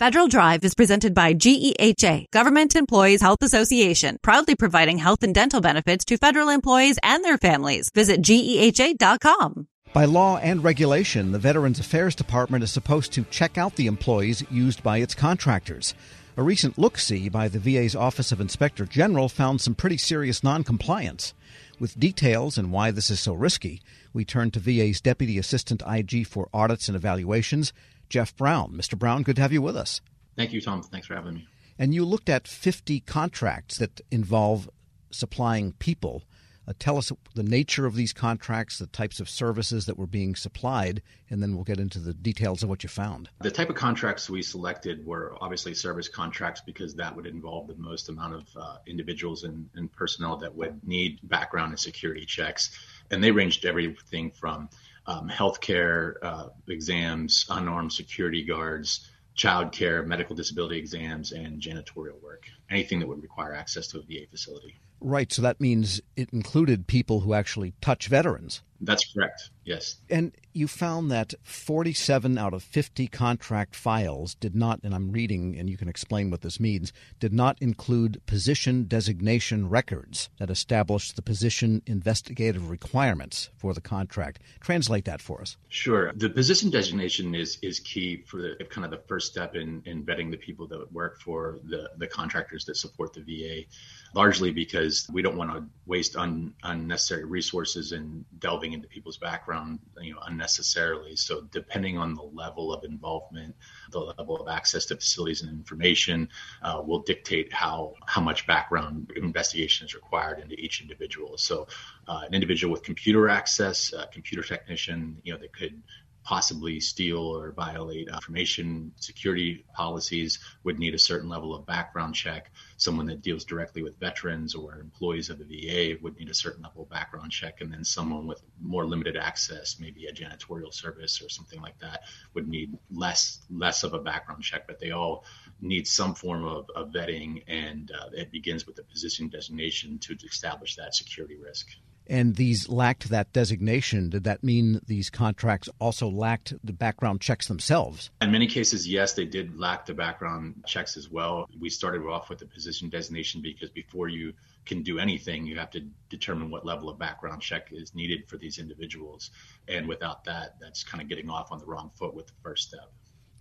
Federal Drive is presented by GEHA, Government Employees Health Association, proudly providing health and dental benefits to federal employees and their families. Visit GEHA.com. By law and regulation, the Veterans Affairs Department is supposed to check out the employees used by its contractors. A recent look see by the VA's Office of Inspector General found some pretty serious noncompliance. With details and why this is so risky, we turn to VA's Deputy Assistant IG for Audits and Evaluations, Jeff Brown. Mr. Brown, good to have you with us. Thank you, Tom. Thanks for having me. And you looked at 50 contracts that involve supplying people. Uh, tell us the nature of these contracts, the types of services that were being supplied, and then we'll get into the details of what you found. The type of contracts we selected were obviously service contracts because that would involve the most amount of uh, individuals and, and personnel that would need background and security checks. And they ranged everything from um, healthcare uh, exams, unarmed security guards, childcare, medical disability exams, and janitorial work. Anything that would require access to a VA facility. Right. So that means it included people who actually touch veterans. That's correct. Yes. And you found that 47 out of 50 contract files did not, and I'm reading, and you can explain what this means, did not include position designation records that establish the position investigative requirements for the contract. Translate that for us. Sure. The position designation is is key for the kind of the first step in, in vetting the people that work for the, the contractors that support the VA, largely because we don't want to waste un, unnecessary resources in delving into people's background, you know, unnecessarily. So depending on the level of involvement, the level of access to facilities and information, uh, will dictate how how much background investigation is required into each individual. So uh, an individual with computer access, computer technician, you know, that could possibly steal or violate information security policies would need a certain level of background check. Someone that deals directly with veterans or employees of the VA would need a certain level of background check. And then someone with more limited access, maybe a janitorial service or something like that, would need less less of a background check. But they all need some form of, of vetting, and uh, it begins with the position designation to establish that security risk and these lacked that designation, did that mean these contracts also lacked the background checks themselves? In many cases, yes, they did lack the background checks as well. We started off with the position designation because before you can do anything, you have to determine what level of background check is needed for these individuals. And without that, that's kind of getting off on the wrong foot with the first step.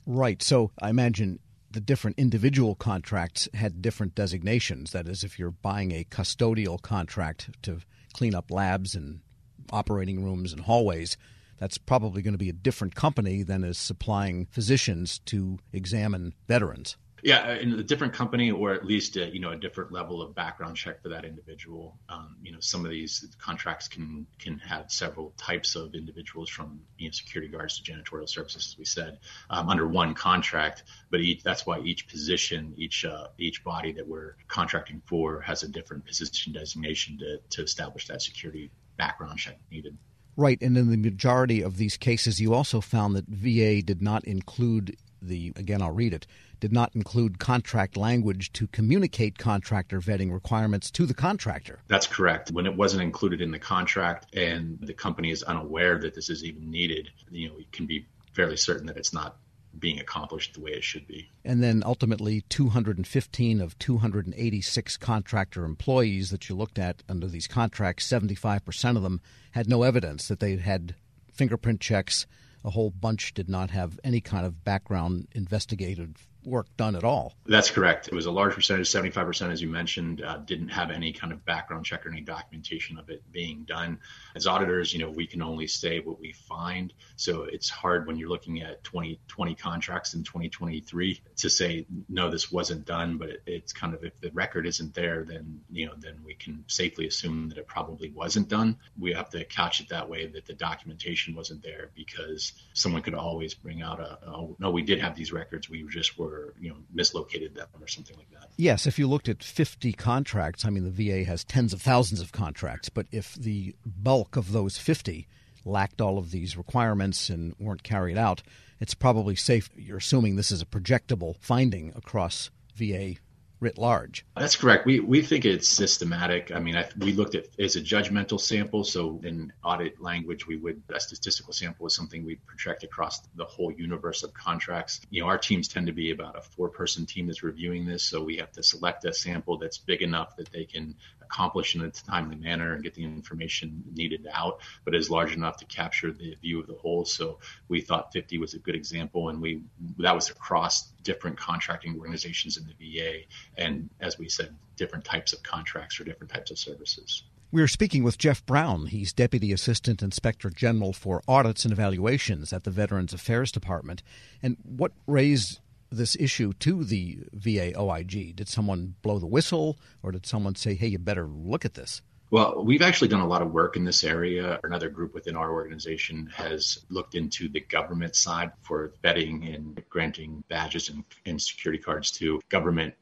Right. So I imagine the different individual contracts had different designations. That is, if you're buying a custodial contract to clean up labs and operating rooms and hallways, that's probably going to be a different company than is supplying physicians to examine veterans. Yeah, in a different company, or at least a, you know a different level of background check for that individual. Um, you know, some of these contracts can can have several types of individuals, from you know security guards to janitorial services, as we said, um, under one contract. But each, that's why each position, each uh, each body that we're contracting for, has a different position designation to to establish that security background check needed. Right, and in the majority of these cases, you also found that VA did not include the again I'll read it did not include contract language to communicate contractor vetting requirements to the contractor. That's correct. When it wasn't included in the contract and the company is unaware that this is even needed, you know, you can be fairly certain that it's not being accomplished the way it should be. And then ultimately, 215 of 286 contractor employees that you looked at under these contracts, 75% of them had no evidence that they had fingerprint checks. A whole bunch did not have any kind of background investigative work done at all. That's correct. It was a large percentage, 75%, as you mentioned, uh, didn't have any kind of background check or any documentation of it being done. As auditors, you know, we can only say what we find. So it's hard when you're looking at 20, 20 contracts in 2023 to say, no, this wasn't done. But it, it's kind of if the record isn't there, then, you know, then we can safely assume that it probably wasn't done. We have to couch it that way that the documentation wasn't there because someone could always bring out a, oh, no, we did have these records. We just were you know mislocated them or something like that. Yes, if you looked at 50 contracts, I mean the VA has tens of thousands of contracts, but if the bulk of those 50 lacked all of these requirements and weren't carried out, it's probably safe. You're assuming this is a projectable finding across VA writ large. That's correct. We we think it's systematic. I mean, I, we looked at as a judgmental sample. So in audit language, we would a statistical sample is something we project across the whole universe of contracts. You know, our teams tend to be about a four person team that's reviewing this, so we have to select a sample that's big enough that they can accomplish in a timely manner and get the information needed out, but is large enough to capture the view of the whole. So we thought 50 was a good example, and we that was across different contracting organizations in the VA, and as we said, different types of contracts for different types of services. We're speaking with Jeff Brown. He's Deputy Assistant Inspector General for Audits and Evaluations at the Veterans Affairs Department. And what raised this issue to the VA OIG? Did someone blow the whistle or did someone say, hey, you better look at this? Well, we've actually done a lot of work in this area. Another group within our organization has looked into the government side for vetting and granting badges and, and security cards to government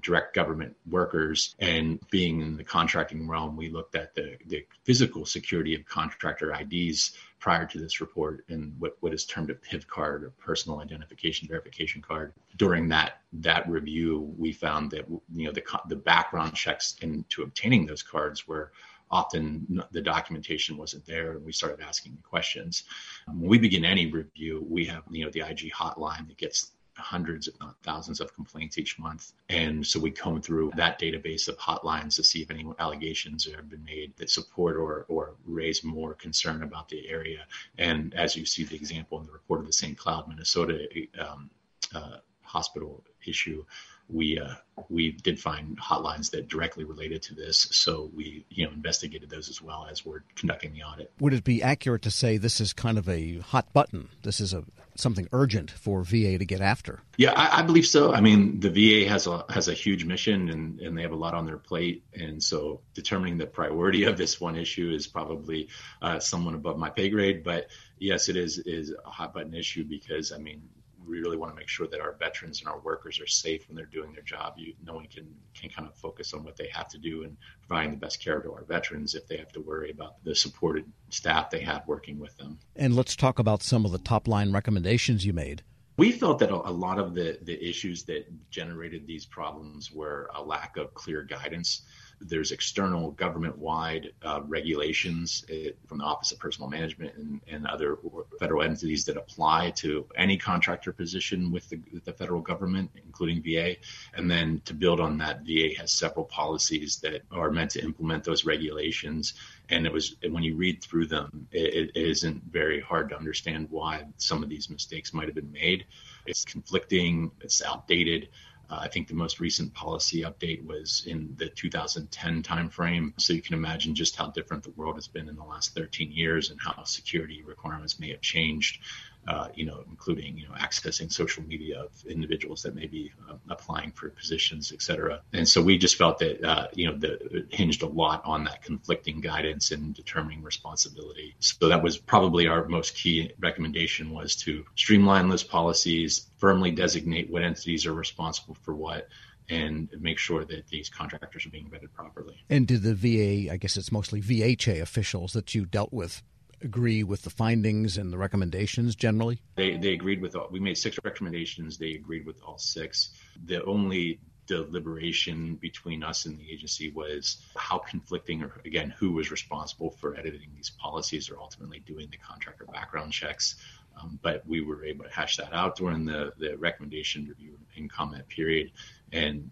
direct government workers and being in the contracting realm we looked at the, the physical security of contractor ids prior to this report and what, what is termed a PIV card or personal identification verification card. During that that review we found that you know the, the background checks into obtaining those cards were often the documentation wasn't there and we started asking questions. When we begin any review we have you know the ig hotline that gets hundreds, if not thousands, of complaints each month. And so we comb through that database of hotlines to see if any allegations have been made that support or, or raise more concern about the area. And as you see the example in the report of the St. Cloud, Minnesota um, uh, hospital issue, we uh, we did find hotlines that directly related to this, so we you know investigated those as well as we're conducting the audit. Would it be accurate to say this is kind of a hot button? This is a something urgent for VA to get after? Yeah, I, I believe so. I mean, the VA has a has a huge mission and and they have a lot on their plate, and so determining the priority of this one issue is probably uh, someone above my pay grade. But yes, it is is a hot button issue because I mean we really want to make sure that our veterans and our workers are safe when they're doing their job. You, no one can can kind of focus on what they have to do and providing the best care to our veterans if they have to worry about the supported staff they have working with them. And let's talk about some of the top line recommendations you made. We felt that a lot of the, the issues that generated these problems were a lack of clear guidance there's external government wide uh, regulations uh, from the Office of Personnel Management and, and, other federal entities that apply to any contractor position with the, with the, federal government, including VA. And then to build on that, VA has several policies that are meant to implement those regulations. And it was when you read through them, it, it isn't very hard to understand why some of these mistakes might have been made. It's conflicting, it's outdated. Uh, I think the most recent policy update was in the 2010 timeframe. So you can imagine just how different the world has been in the last 13 years and how security requirements may have changed uh, you know, including you know accessing social media of individuals that may be uh, applying for positions, et cetera. And so we just felt that uh, you know the, it hinged a lot on that conflicting guidance and determining responsibility. So that was probably our most key recommendation was to streamline those policies, firmly designate what entities are responsible for what, and make sure that these contractors are being vetted properly. And did the VA, I guess it's mostly VHA officials that you dealt with, agree with the findings and the recommendations generally? They, they agreed with all, we made six recommendations. They agreed with all six. The only deliberation between us and the agency was how conflicting or again who was responsible for editing these policies or ultimately doing the contractor background checks um, but we were able to hash that out during the, the recommendation review and comment period and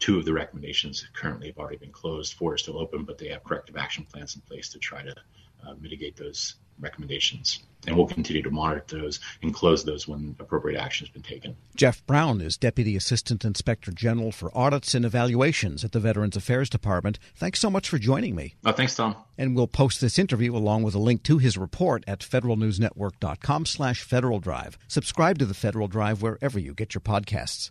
two of the recommendations currently have already been closed four are still open but they have corrective action plans in place to try to uh, mitigate those recommendations. And we'll continue to monitor those and close those when appropriate action has been taken. Jeff Brown is Deputy Assistant Inspector General for Audits and Evaluations at the Veterans Affairs Department. Thanks so much for joining me. Oh, thanks, Tom. And we'll post this interview along with a link to his report at federalnewsnetwork.com slash Federal Drive. Subscribe to the Federal Drive wherever you get your podcasts.